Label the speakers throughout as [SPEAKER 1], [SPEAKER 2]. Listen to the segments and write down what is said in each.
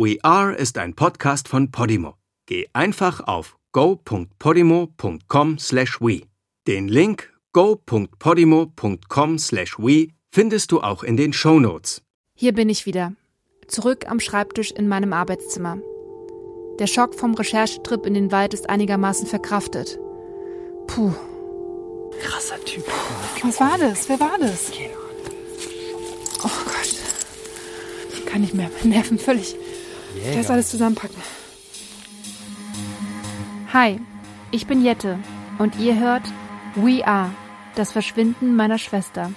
[SPEAKER 1] We Are ist ein Podcast von Podimo. Geh einfach auf go.podimo.com/we. Den Link go.podimo.com/we findest du auch in den Show Notes.
[SPEAKER 2] Hier bin ich wieder, zurück am Schreibtisch in meinem Arbeitszimmer. Der Schock vom Recherchetrip in den Wald ist einigermaßen verkraftet. Puh.
[SPEAKER 3] Krasser Typ.
[SPEAKER 2] Was war das? Wer war das? Oh Gott. Ich kann nicht mehr. Meine Nerven völlig. Ich lass alles zusammenpacken. Hi, ich bin Jette und ihr hört We Are, das Verschwinden meiner Schwester.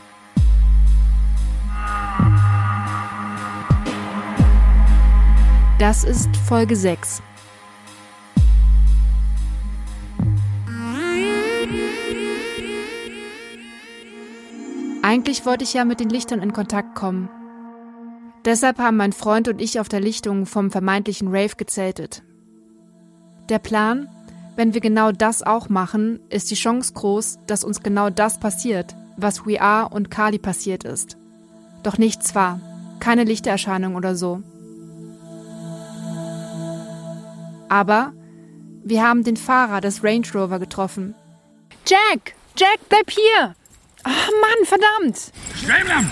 [SPEAKER 2] Das ist Folge 6. Eigentlich wollte ich ja mit den Lichtern in Kontakt kommen. Deshalb haben mein Freund und ich auf der Lichtung vom vermeintlichen Rave gezeltet. Der Plan, wenn wir genau das auch machen, ist die Chance groß, dass uns genau das passiert, was We Are und Kali passiert ist. Doch nichts war, keine Lichtererscheinung oder so. Aber wir haben den Fahrer des Range Rover getroffen. Jack! Jack, bleib hier! Ach Mann, verdammt!
[SPEAKER 4] Schwemmlam!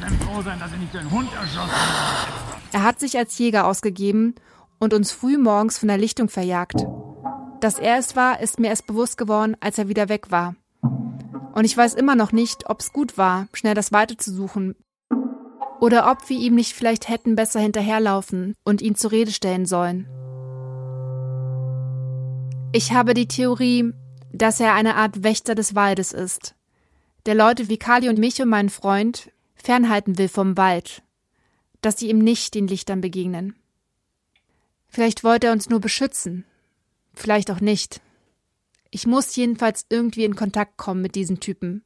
[SPEAKER 4] Kann froh sein, dass ich nicht den Hund erschossen habe.
[SPEAKER 2] Er hat sich als Jäger ausgegeben und uns früh morgens von der Lichtung verjagt. Dass er es war, ist mir erst bewusst geworden, als er wieder weg war. Und ich weiß immer noch nicht, ob es gut war, schnell das Weite zu suchen. Oder ob wir ihm nicht vielleicht hätten besser hinterherlaufen und ihn zur Rede stellen sollen. Ich habe die Theorie, dass er eine Art Wächter des Waldes ist, der Leute wie Kali und mich und meinen Freund fernhalten will vom Wald, dass sie ihm nicht den Lichtern begegnen. Vielleicht wollte er uns nur beschützen, vielleicht auch nicht. Ich muss jedenfalls irgendwie in Kontakt kommen mit diesen Typen.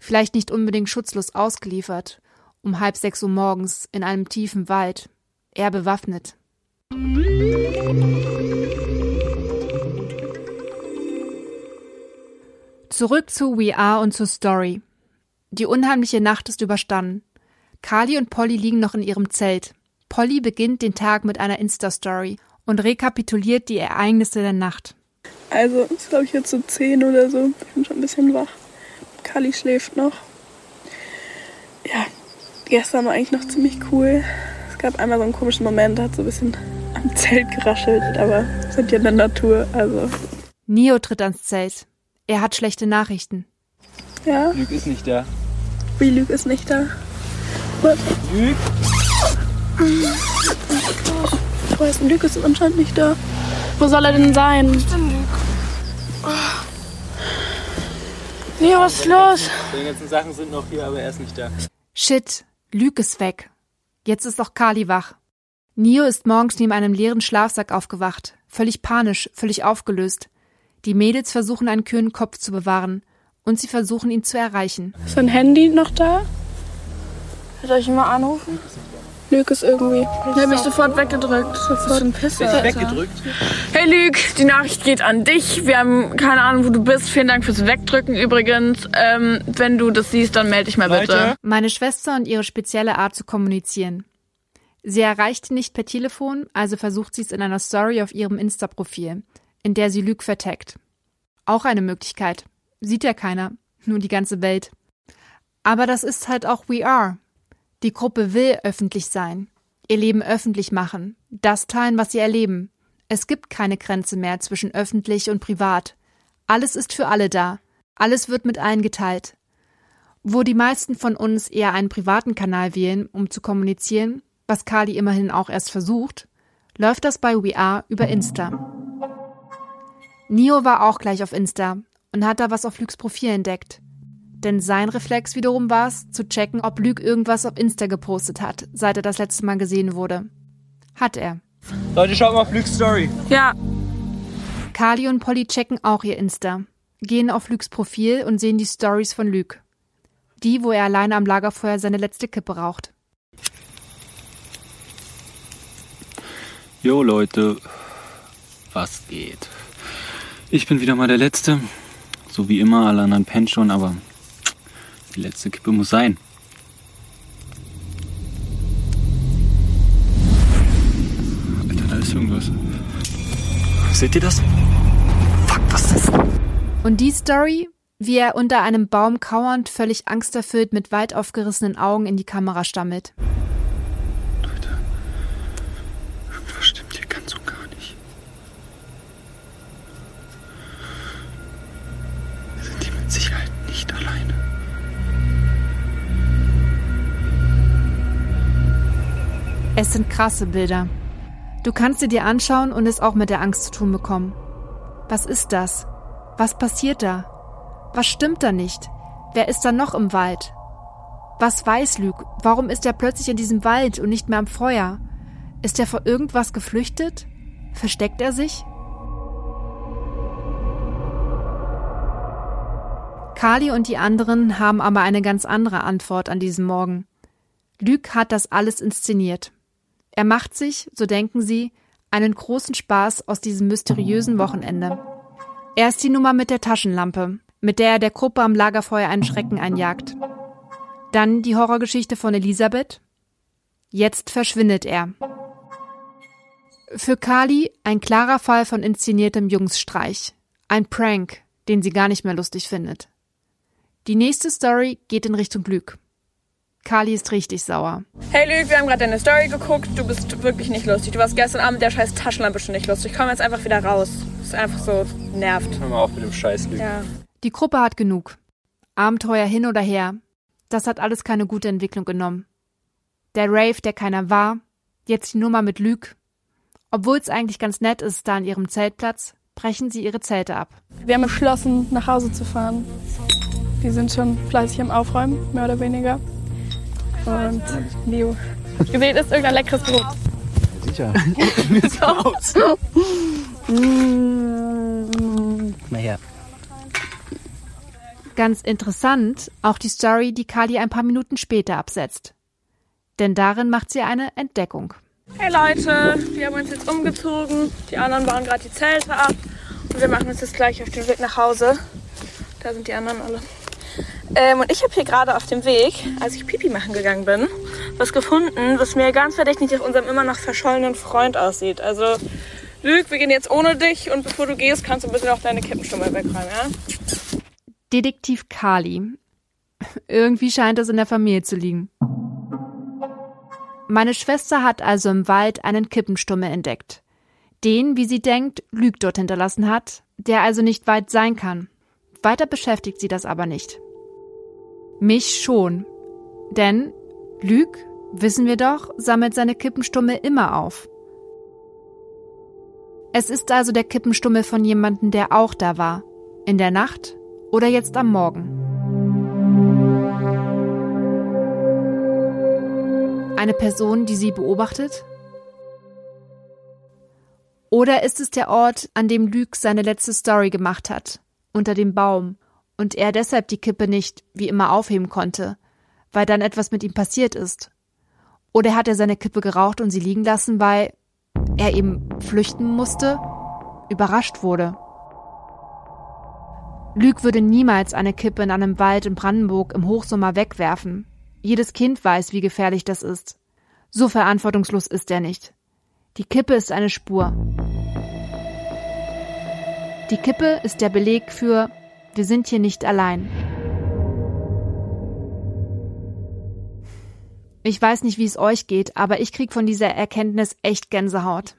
[SPEAKER 2] Vielleicht nicht unbedingt schutzlos ausgeliefert, um halb sechs Uhr morgens in einem tiefen Wald, er bewaffnet. Zurück zu We Are und zur Story. Die unheimliche Nacht ist überstanden. Carly und Polly liegen noch in ihrem Zelt. Polly beginnt den Tag mit einer Insta-Story und rekapituliert die Ereignisse der Nacht.
[SPEAKER 5] Also, es ist glaube ich jetzt so 10 oder so. Ich bin schon ein bisschen wach. Kali schläft noch. Ja, gestern war eigentlich noch ziemlich cool. Es gab einmal so einen komischen Moment, da hat so ein bisschen am Zelt geraschelt, aber wir sind ja in der Natur, also.
[SPEAKER 2] Neo tritt ans Zelt. Er hat schlechte Nachrichten.
[SPEAKER 5] Ja,
[SPEAKER 3] Luke ist nicht da.
[SPEAKER 5] Wie Lüg ist nicht da. Was?
[SPEAKER 3] Luke?
[SPEAKER 5] Ich weiß, Lüg ist anscheinend nicht da. Wo soll er denn sein? Nee, was ist los?
[SPEAKER 3] Seine ganzen Sachen sind noch hier, aber er ist nicht da.
[SPEAKER 2] Shit, Lüg ist weg. Jetzt ist auch Kali wach. Neo ist morgens neben einem leeren Schlafsack aufgewacht. Völlig panisch, völlig aufgelöst. Die Mädels versuchen einen kühlen Kopf zu bewahren. Und sie versuchen ihn zu erreichen.
[SPEAKER 5] Ist sein Handy noch da? Soll ich ihn mal anrufen? Lüg ist irgendwie. Ich habe mich sofort weggedrückt. Sofort ein Pisser.
[SPEAKER 3] Weggedrückt.
[SPEAKER 6] Hey Luke, die Nachricht geht an dich. Wir haben keine Ahnung, wo du bist. Vielen Dank fürs Wegdrücken übrigens. Ähm, wenn du das siehst, dann melde dich mal bitte.
[SPEAKER 3] Leute?
[SPEAKER 2] Meine Schwester und ihre spezielle Art zu kommunizieren. Sie erreicht ihn nicht per Telefon, also versucht sie es in einer Story auf ihrem Insta-Profil, in der sie Lüg vertagt. Auch eine Möglichkeit. Sieht ja keiner, nur die ganze Welt. Aber das ist halt auch We Are. Die Gruppe will öffentlich sein, ihr Leben öffentlich machen, das teilen, was sie erleben. Es gibt keine Grenze mehr zwischen öffentlich und privat. Alles ist für alle da. Alles wird mit allen geteilt. Wo die meisten von uns eher einen privaten Kanal wählen, um zu kommunizieren, was Kali immerhin auch erst versucht, läuft das bei We Are über Insta. Nio war auch gleich auf Insta und hat da was auf Lügs Profil entdeckt. Denn sein Reflex wiederum war es, zu checken, ob Lüg irgendwas auf Insta gepostet hat, seit er das letzte Mal gesehen wurde. Hat er.
[SPEAKER 3] Leute, schaut mal auf Luke's Story.
[SPEAKER 6] Ja,
[SPEAKER 2] Kali und Polly checken auch ihr Insta, gehen auf Lügs Profil und sehen die Stories von Lüg. Die, wo er alleine am Lagerfeuer seine letzte Kippe raucht.
[SPEAKER 7] Jo Leute, was geht? Ich bin wieder mal der Letzte. So wie immer, alle anderen pennen schon, aber die letzte Kippe muss sein. ist irgendwas. Seht ihr das? Fuck, was ist das?
[SPEAKER 2] Und die Story, wie er unter einem Baum kauernd, völlig angsterfüllt mit weit aufgerissenen Augen in die Kamera stammelt. Es sind krasse Bilder. Du kannst sie dir anschauen und es auch mit der Angst zu tun bekommen. Was ist das? Was passiert da? Was stimmt da nicht? Wer ist da noch im Wald? Was weiß Luke? Warum ist er plötzlich in diesem Wald und nicht mehr am Feuer? Ist er vor irgendwas geflüchtet? Versteckt er sich? Kali und die anderen haben aber eine ganz andere Antwort an diesem Morgen. Luke hat das alles inszeniert. Er macht sich, so denken sie, einen großen Spaß aus diesem mysteriösen Wochenende. Er ist die Nummer mit der Taschenlampe, mit der er der Gruppe am Lagerfeuer einen Schrecken einjagt. Dann die Horrorgeschichte von Elisabeth. Jetzt verschwindet er. Für Kali ein klarer Fall von inszeniertem Jungsstreich. Ein Prank, den sie gar nicht mehr lustig findet. Die nächste Story geht in Richtung Glück. Kali ist richtig sauer.
[SPEAKER 6] Hey Luke, wir haben gerade deine Story geguckt. Du bist wirklich nicht lustig. Du warst gestern Abend mit der scheiß Taschenlampe schon nicht lustig. Komm jetzt einfach wieder raus. Das ist einfach so nervt.
[SPEAKER 3] Hör mal auf mit dem Scheiß, Lügen.
[SPEAKER 6] Ja.
[SPEAKER 2] Die Gruppe hat genug. Abenteuer hin oder her. Das hat alles keine gute Entwicklung genommen. Der Rave, der keiner war. Jetzt die Nummer mit Luke. Obwohl es eigentlich ganz nett ist, da an ihrem Zeltplatz, brechen sie ihre Zelte ab.
[SPEAKER 5] Wir haben beschlossen, nach Hause zu fahren. Die sind schon fleißig am Aufräumen, mehr oder weniger. Und Leo gewählt ist irgendein leckeres Brot.
[SPEAKER 3] Sicher. Mal her.
[SPEAKER 2] Ganz interessant auch die Story, die Kali ein paar Minuten später absetzt. Denn darin macht sie eine Entdeckung.
[SPEAKER 6] Hey Leute, wir haben uns jetzt umgezogen. Die anderen bauen gerade die Zelte ab. Und wir machen uns jetzt gleich auf den Weg nach Hause. Da sind die anderen alle. Ähm, und ich habe hier gerade auf dem Weg, als ich Pipi machen gegangen bin, was gefunden, was mir ganz verdächtig nach unserem immer noch verschollenen Freund aussieht. Also, Luke, wir gehen jetzt ohne dich und bevor du gehst, kannst du bitte auch deine Kippenstummel wegräumen, ja?
[SPEAKER 2] Detektiv Kali. Irgendwie scheint es in der Familie zu liegen. Meine Schwester hat also im Wald einen Kippenstummel entdeckt. Den, wie sie denkt, Lüg dort hinterlassen hat, der also nicht weit sein kann. Weiter beschäftigt sie das aber nicht. Mich schon. Denn Lüg, wissen wir doch, sammelt seine Kippenstummel immer auf. Es ist also der Kippenstummel von jemandem, der auch da war. In der Nacht oder jetzt am Morgen. Eine Person, die sie beobachtet? Oder ist es der Ort, an dem Lüg seine letzte Story gemacht hat, unter dem Baum, und er deshalb die Kippe nicht wie immer aufheben konnte, weil dann etwas mit ihm passiert ist? Oder hat er seine Kippe geraucht und sie liegen lassen, weil er eben flüchten musste, überrascht wurde? Lüg würde niemals eine Kippe in einem Wald in Brandenburg im Hochsommer wegwerfen. Jedes Kind weiß, wie gefährlich das ist. So verantwortungslos ist er nicht. Die Kippe ist eine Spur. Die Kippe ist der Beleg für wir sind hier nicht allein. Ich weiß nicht, wie es euch geht, aber ich krieg von dieser Erkenntnis echt Gänsehaut.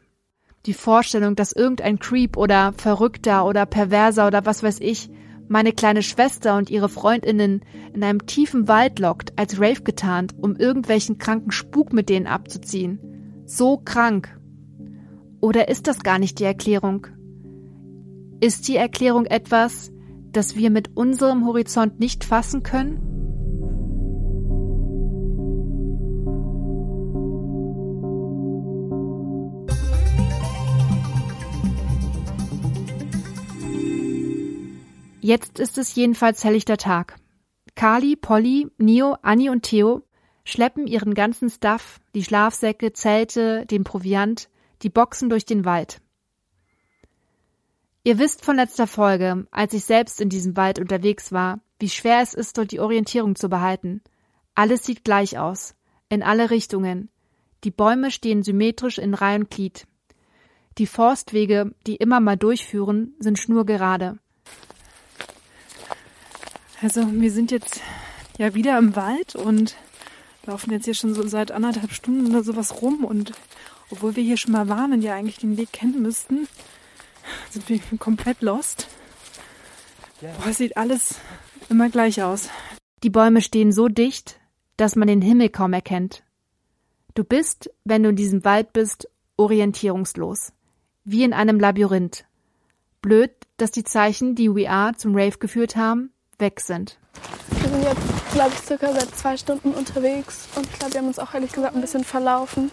[SPEAKER 2] Die Vorstellung, dass irgendein Creep oder Verrückter oder Perverser oder was weiß ich meine kleine Schwester und ihre Freundinnen in einem tiefen Wald lockt, als Rave getarnt, um irgendwelchen kranken Spuk mit denen abzuziehen. So krank. Oder ist das gar nicht die Erklärung? Ist die Erklärung etwas, das wir mit unserem Horizont nicht fassen können? Jetzt ist es jedenfalls helllichter Tag. Kali, Polly, Nio, Annie und Theo schleppen ihren ganzen Stuff, die Schlafsäcke, Zelte, den Proviant, die Boxen durch den Wald. Ihr wisst von letzter Folge, als ich selbst in diesem Wald unterwegs war, wie schwer es ist, dort die Orientierung zu behalten. Alles sieht gleich aus, in alle Richtungen. Die Bäume stehen symmetrisch in Reihe und Glied. Die Forstwege, die immer mal durchführen, sind schnurgerade.
[SPEAKER 8] Also wir sind jetzt ja wieder im Wald und laufen jetzt hier schon so seit anderthalb Stunden oder sowas rum und obwohl wir hier schon mal waren und ja eigentlich den Weg kennen müssten, sind wir komplett lost. Boah, sieht alles immer gleich aus.
[SPEAKER 2] Die Bäume stehen so dicht, dass man den Himmel kaum erkennt. Du bist, wenn du in diesem Wald bist, orientierungslos. Wie in einem Labyrinth. Blöd, dass die Zeichen, die We Are zum Rave geführt haben, weg sind.
[SPEAKER 5] Wir sind jetzt, glaube ich, circa seit zwei Stunden unterwegs und ich glaube, wir haben uns auch ehrlich gesagt ein bisschen verlaufen.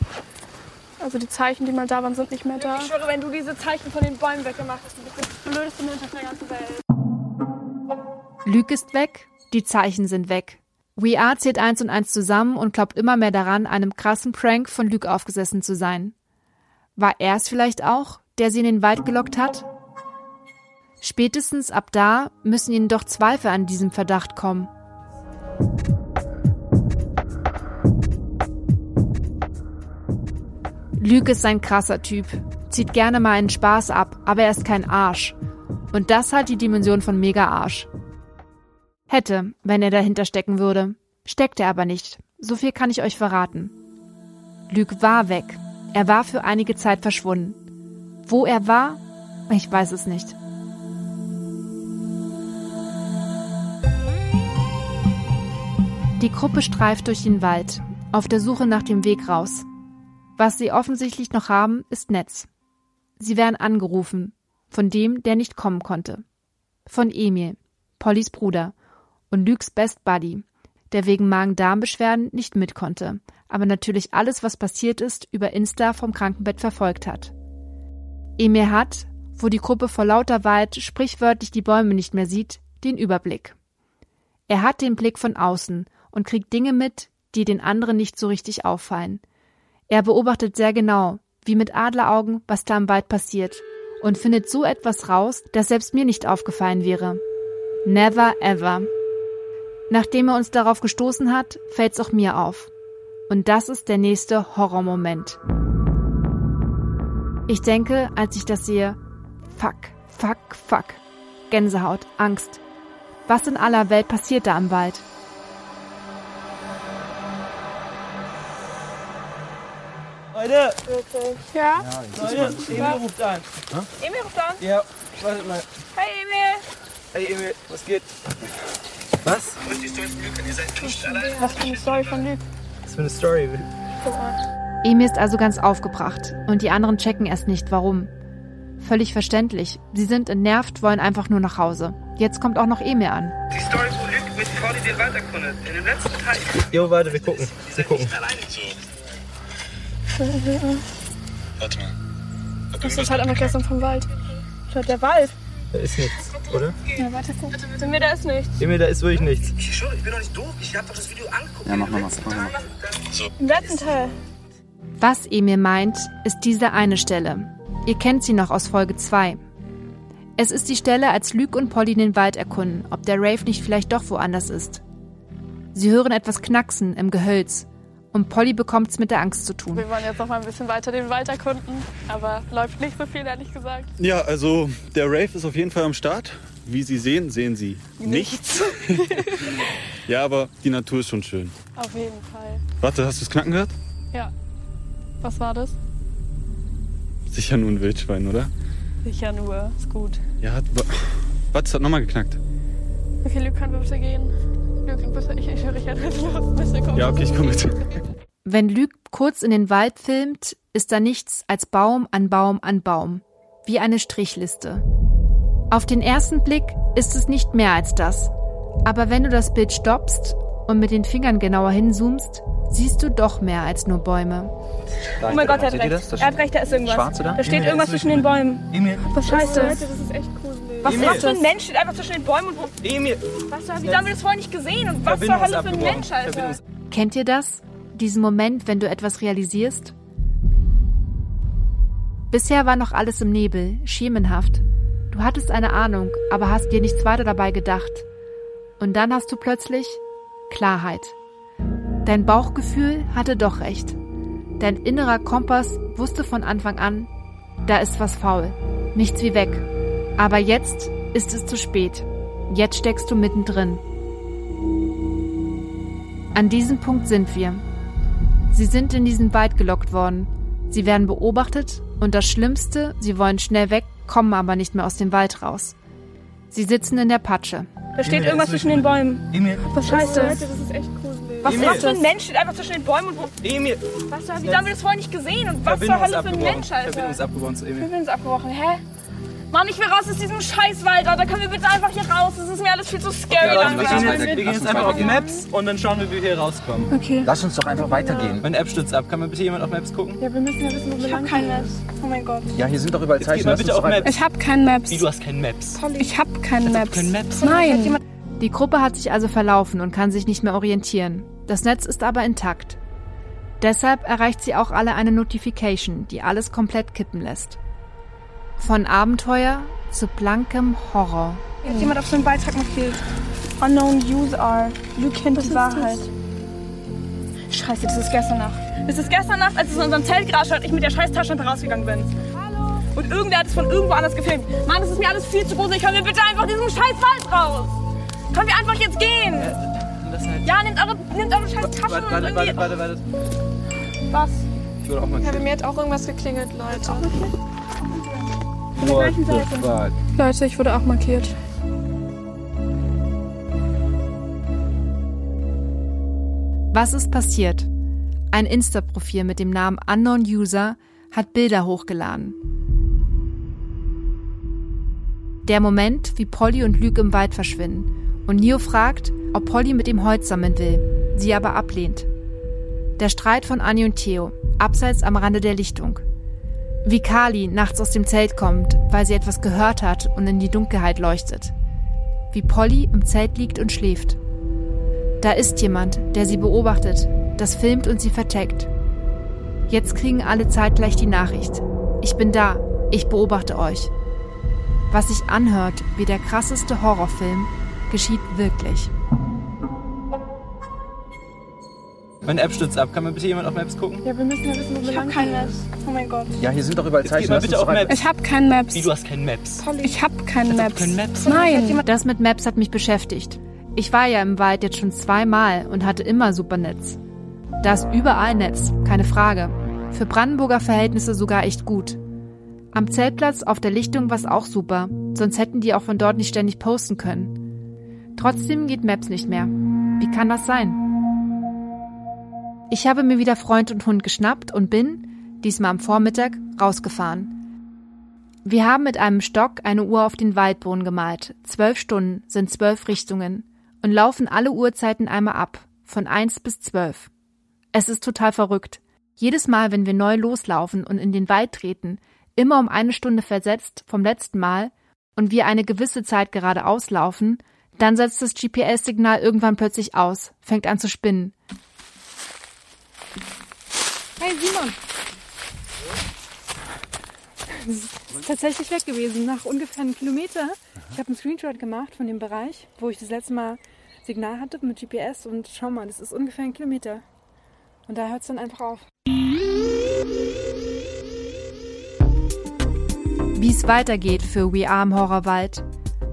[SPEAKER 5] Also die Zeichen, die mal da waren, sind nicht mehr da.
[SPEAKER 6] Ich schwöre, wenn du diese Zeichen von den Bäumen weggemacht hast, du bist der blödeste Mensch auf der ganzen Welt.
[SPEAKER 2] Lüg ist weg, die Zeichen sind weg. We Are zählt eins und eins zusammen und glaubt immer mehr daran, einem krassen Prank von Lüg aufgesessen zu sein. War er es vielleicht auch, der sie in den Wald gelockt hat? Spätestens ab da müssen ihnen doch Zweifel an diesem Verdacht kommen. Lüg ist ein krasser Typ, zieht gerne mal einen Spaß ab, aber er ist kein Arsch. Und das hat die Dimension von Mega-Arsch. Hätte, wenn er dahinter stecken würde. Steckt er aber nicht. So viel kann ich euch verraten. Lüg war weg. Er war für einige Zeit verschwunden. Wo er war? Ich weiß es nicht. Die Gruppe streift durch den Wald, auf der Suche nach dem Weg raus. Was sie offensichtlich noch haben, ist Netz. Sie werden angerufen, von dem, der nicht kommen konnte. Von Emil, Pollys Bruder und Lügs Best Buddy, der wegen Magen-Darm-Beschwerden nicht mit konnte, aber natürlich alles, was passiert ist, über Insta vom Krankenbett verfolgt hat. Emil hat, wo die Gruppe vor lauter Wald sprichwörtlich die Bäume nicht mehr sieht, den Überblick. Er hat den Blick von außen und kriegt Dinge mit, die den anderen nicht so richtig auffallen. Er beobachtet sehr genau, wie mit Adleraugen, was da im Wald passiert und findet so etwas raus, das selbst mir nicht aufgefallen wäre. Never ever. Nachdem er uns darauf gestoßen hat, fällt's auch mir auf. Und das ist der nächste Horrormoment. Ich denke, als ich das sehe, fuck, fuck, fuck. Gänsehaut, Angst. Was in aller Welt passiert da im Wald?
[SPEAKER 9] Leute,
[SPEAKER 5] Ja?
[SPEAKER 9] Leute, Emil ruft an.
[SPEAKER 6] Emil ruft an.
[SPEAKER 9] Ja, wartet mal.
[SPEAKER 6] Hey Emil.
[SPEAKER 9] Hey Emil, was geht?
[SPEAKER 3] Was?
[SPEAKER 5] Was für eine Story von Lüg.
[SPEAKER 9] Was für eine Story?
[SPEAKER 5] Guck mal.
[SPEAKER 2] Emil ist also ganz aufgebracht und die anderen checken erst nicht, warum. Völlig verständlich. Sie sind entnervt, wollen einfach nur nach Hause. Jetzt kommt auch noch Emil an.
[SPEAKER 10] Die Story, wo Luke mit Cordy den Wald erkundet. In dem letzten Teil.
[SPEAKER 9] Jo, warte, wir gucken. Wir gucken.
[SPEAKER 10] Alleine so.
[SPEAKER 11] Warte mal.
[SPEAKER 5] Das ist halt einfach gestern vom Wald. Schaut der Wald.
[SPEAKER 9] Da ist nichts, oder?
[SPEAKER 5] Ja, warte, guck.
[SPEAKER 6] Emil, da ist nichts.
[SPEAKER 9] Emil, da ist wirklich nichts.
[SPEAKER 10] Ich schwöre, ich bin doch nicht doof. Ich hab doch das Video angeguckt.
[SPEAKER 3] Ja, mach nochmal. Mach nochmal.
[SPEAKER 5] Im letzten Teil.
[SPEAKER 2] Was Emil meint, ist diese eine Stelle. Ihr kennt sie noch aus Folge 2. Es ist die Stelle, als Luke und Polly den Wald erkunden, ob der Rave nicht vielleicht doch woanders ist. Sie hören etwas knacksen im Gehölz und Polly bekommt's mit der Angst zu tun.
[SPEAKER 6] Wir wollen jetzt noch mal ein bisschen weiter den Wald erkunden, aber läuft nicht so viel, ehrlich gesagt.
[SPEAKER 12] Ja, also der Rave ist auf jeden Fall am Start. Wie Sie sehen, sehen Sie nichts. ja, aber die Natur ist schon schön.
[SPEAKER 6] Auf jeden Fall.
[SPEAKER 12] Warte, hast du das Knacken gehört?
[SPEAKER 6] Ja. Was war das?
[SPEAKER 12] Sicher nur ein Wildschwein, oder?
[SPEAKER 6] Sicher nur. Ist gut.
[SPEAKER 12] Ja, hat, wa- warte, es hat nochmal geknackt.
[SPEAKER 6] Okay, Luke, können wir bitte gehen? Luke, bitte, ich, ich höre, jetzt los. Bitte, komm.
[SPEAKER 12] Ja, okay, ich komme mit.
[SPEAKER 2] Wenn Luke kurz in den Wald filmt, ist da nichts als Baum an Baum an Baum, wie eine Strichliste. Auf den ersten Blick ist es nicht mehr als das. Aber wenn du das Bild stoppst und mit den Fingern genauer hinzoomst, siehst du doch mehr als nur Bäume.
[SPEAKER 6] Oh mein Gott, er hat recht. Er hat recht, da ist irgendwas.
[SPEAKER 3] Schwarze da?
[SPEAKER 6] Da steht irgendwas zwischen den Bäumen.
[SPEAKER 9] Emil,
[SPEAKER 6] Was heißt das?
[SPEAKER 5] Das ist echt gruselig.
[SPEAKER 6] Was,
[SPEAKER 9] Emil.
[SPEAKER 6] was für ein Mensch steht einfach zwischen den Bäumen und wo.
[SPEAKER 9] Emil.
[SPEAKER 6] Was, wieso haben wir das vorher nicht gesehen? Und was zur Hölle für ein. Mensch, Alter?
[SPEAKER 2] Kennt ihr das? Diesen Moment, wenn du etwas realisierst? Bisher war noch alles im Nebel, schemenhaft. Du hattest eine Ahnung, aber hast dir nichts weiter dabei gedacht. Und dann hast du plötzlich Klarheit. Dein Bauchgefühl hatte doch recht. Dein innerer Kompass wusste von Anfang an, da ist was faul. Nichts wie weg. Aber jetzt ist es zu spät. Jetzt steckst du mittendrin. An diesem Punkt sind wir. Sie sind in diesen Wald gelockt worden. Sie werden beobachtet und das Schlimmste, sie wollen schnell weg, kommen aber nicht mehr aus dem Wald raus. Sie sitzen in der Patsche.
[SPEAKER 6] Da steht irgendwas zwischen den Bäumen.
[SPEAKER 9] Emil.
[SPEAKER 6] Was heißt das?
[SPEAKER 5] Das ist echt gruselig.
[SPEAKER 6] Was,
[SPEAKER 9] Emil.
[SPEAKER 6] was für ein Mensch steht einfach zwischen den Bäumen und wo.
[SPEAKER 9] Emil.
[SPEAKER 6] Was wieso haben wir das vorher nicht gesehen? Und was zur Hölle für ein
[SPEAKER 9] abgebrochen.
[SPEAKER 6] Mensch, Alter?
[SPEAKER 9] Verbindung ist abgebrochen zu Emil.
[SPEAKER 6] Verbindung ist abgebrochen. Hä? Mann, ich will raus aus diesem Scheißwald, Alter. Können wir bitte einfach hier raus? Das ist mir alles viel zu scary
[SPEAKER 9] Leute, wir
[SPEAKER 6] langsam.
[SPEAKER 9] gehen jetzt, wir gehen jetzt einfach auf Maps und dann schauen wir, wie wir hier rauskommen.
[SPEAKER 6] Okay.
[SPEAKER 3] Lass uns doch einfach weitergehen.
[SPEAKER 9] Meine App stürzt ab. Kann mir bitte jemand auf Maps gucken?
[SPEAKER 5] Ja, wir müssen ja wissen, wo wir
[SPEAKER 6] Ich hab kein Maps. Oh mein Gott.
[SPEAKER 3] Ja, hier sind doch überall Zeichen. Lass
[SPEAKER 9] bitte auf Maps.
[SPEAKER 6] Ich hab kein Maps.
[SPEAKER 9] Wie, du hast kein Maps?
[SPEAKER 6] Ich hab kein Maps.
[SPEAKER 9] Kein Maps?
[SPEAKER 6] Nein.
[SPEAKER 2] Die Gruppe hat sich also verlaufen und kann sich nicht mehr orientieren. Das Netz ist aber intakt. Deshalb erreicht sie auch alle eine Notification, die alles komplett kippen lässt. Von Abenteuer zu blankem Horror.
[SPEAKER 6] Jetzt jemand auf so einen Beitrag markiert. Unknown User. Lüg kennt die Wahrheit. Scheiße, das ist gestern Nacht. Das ist gestern Nacht, als es in unserem Zelt gerauscht hat und ich mit der scheiß Taschenlampe rausgegangen bin. Hallo? Und irgendwer hat es von irgendwo anders gefilmt. Mann, das ist mir alles viel zu gruselig. Können wir bitte einfach diesen scheiß Wald raus? Können wir einfach jetzt gehen?
[SPEAKER 9] Das halt.
[SPEAKER 6] Ja, nehmt eure, nehmt eure scheiß Taschen
[SPEAKER 9] Warte,
[SPEAKER 6] und
[SPEAKER 9] warte,
[SPEAKER 6] irgendwie...
[SPEAKER 9] warte, warte, warte.
[SPEAKER 6] Was?
[SPEAKER 9] Ich wurde auch mal
[SPEAKER 5] Ja, bei mir hat auch irgendwas geklingelt, Leute.
[SPEAKER 9] What the fuck?
[SPEAKER 5] Leute, ich wurde auch markiert.
[SPEAKER 2] Was ist passiert? Ein Insta-Profil mit dem Namen Unknown User hat Bilder hochgeladen. Der Moment, wie Polly und Luke im Wald verschwinden und Neo fragt, ob Polly mit ihm Holz sammeln will, sie aber ablehnt. Der Streit von Annie und Theo, abseits am Rande der Lichtung. Wie Kali nachts aus dem Zelt kommt, weil sie etwas gehört hat und in die Dunkelheit leuchtet. Wie Polly im Zelt liegt und schläft. Da ist jemand, der sie beobachtet, das filmt und sie verteckt. Jetzt kriegen alle zeitgleich die Nachricht. Ich bin da, ich beobachte euch. Was sich anhört wie der krasseste Horrorfilm, geschieht wirklich.
[SPEAKER 9] Meine App stürzt ab. Kann mir bitte jemand auf Maps gucken?
[SPEAKER 5] Ja, wir müssen ja wissen, wo wir
[SPEAKER 6] Ich hab
[SPEAKER 5] lang
[SPEAKER 6] kein Maps. Oh mein Gott.
[SPEAKER 3] Ja, hier sind doch überall
[SPEAKER 9] Jetzt geht
[SPEAKER 3] Zeichen.
[SPEAKER 9] mal
[SPEAKER 3] Lass uns
[SPEAKER 9] bitte
[SPEAKER 3] doch
[SPEAKER 9] auf Maps.
[SPEAKER 6] Ich hab kein Maps.
[SPEAKER 9] Wie, du hast kein Maps?
[SPEAKER 6] Ich hab kein
[SPEAKER 9] Also
[SPEAKER 6] Maps.
[SPEAKER 9] kein Maps?
[SPEAKER 6] Nein.
[SPEAKER 2] Das mit Maps hat mich beschäftigt. Ich war ja im Wald jetzt schon zweimal und hatte immer super Netz. Da ist überall Netz, keine Frage. Für Brandenburger Verhältnisse sogar echt gut. Am Zeltplatz auf der Lichtung war es auch super, sonst hätten die auch von dort nicht ständig posten können. Trotzdem geht Maps nicht mehr. Wie kann das sein? Ich habe mir wieder Freund und Hund geschnappt und bin, diesmal am Vormittag, rausgefahren. Wir haben mit einem Stock eine Uhr auf den Waldboden gemalt. Zwölf Stunden sind zwölf Richtungen und laufen alle Uhrzeiten einmal ab, von eins bis zwölf. Es ist total verrückt. Jedes Mal, wenn wir neu loslaufen und in den Wald treten, immer um eine Stunde versetzt vom letzten Mal und wir eine gewisse Zeit geradeaus laufen, dann setzt das GPS-Signal irgendwann plötzlich aus, fängt an zu spinnen. Hey Simon!
[SPEAKER 8] Es ist tatsächlich weg gewesen, nach ungefähr einem Kilometer. Ich habe einen Screenshot gemacht von dem Bereich, wo ich das letzte Mal Signal hatte mit GPS und schau mal, das ist ungefähr ein Kilometer. Und da hört es dann einfach auf.
[SPEAKER 2] Wie es weitergeht für We Are im Horrorwald,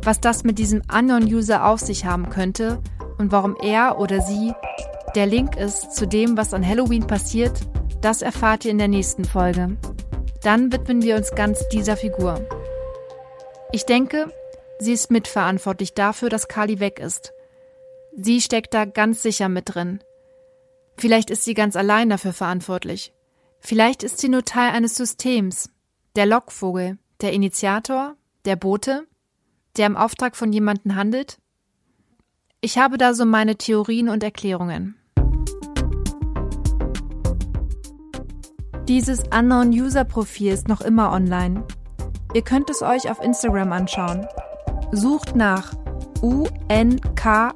[SPEAKER 2] was das mit diesem Unknown-User auf sich haben könnte und warum er oder sie der Link ist zu dem, was an Halloween passiert, das erfahrt ihr in der nächsten Folge. Dann widmen wir uns ganz dieser Figur. Ich denke, sie ist mitverantwortlich dafür, dass Kali weg ist. Sie steckt da ganz sicher mit drin. Vielleicht ist sie ganz allein dafür verantwortlich. Vielleicht ist sie nur Teil eines Systems. Der Lockvogel, der Initiator, der Bote, der im Auftrag von jemandem handelt. Ich habe da so meine Theorien und Erklärungen. Dieses Unknown User Profil ist noch immer online. Ihr könnt es euch auf Instagram anschauen. Sucht nach unkno.wn.use-r.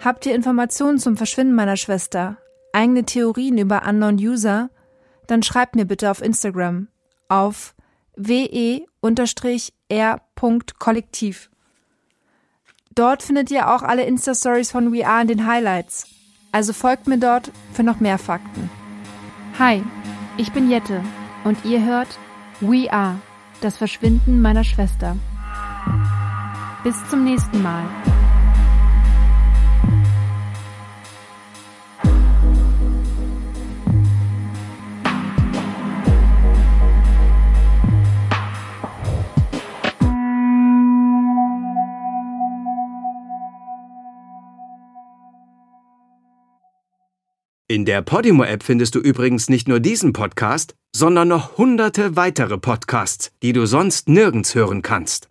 [SPEAKER 2] Habt ihr Informationen zum Verschwinden meiner Schwester, eigene Theorien über Unknown User? Dann schreibt mir bitte auf Instagram auf we-r.kollektiv. Dort findet ihr auch alle Insta-Stories von We Are in den Highlights. Also folgt mir dort für noch mehr Fakten. Hi, ich bin Jette und ihr hört We Are, das Verschwinden meiner Schwester. Bis zum nächsten Mal.
[SPEAKER 1] In der Podimo-App findest du übrigens nicht nur diesen Podcast, sondern noch hunderte weitere Podcasts, die du sonst nirgends hören kannst.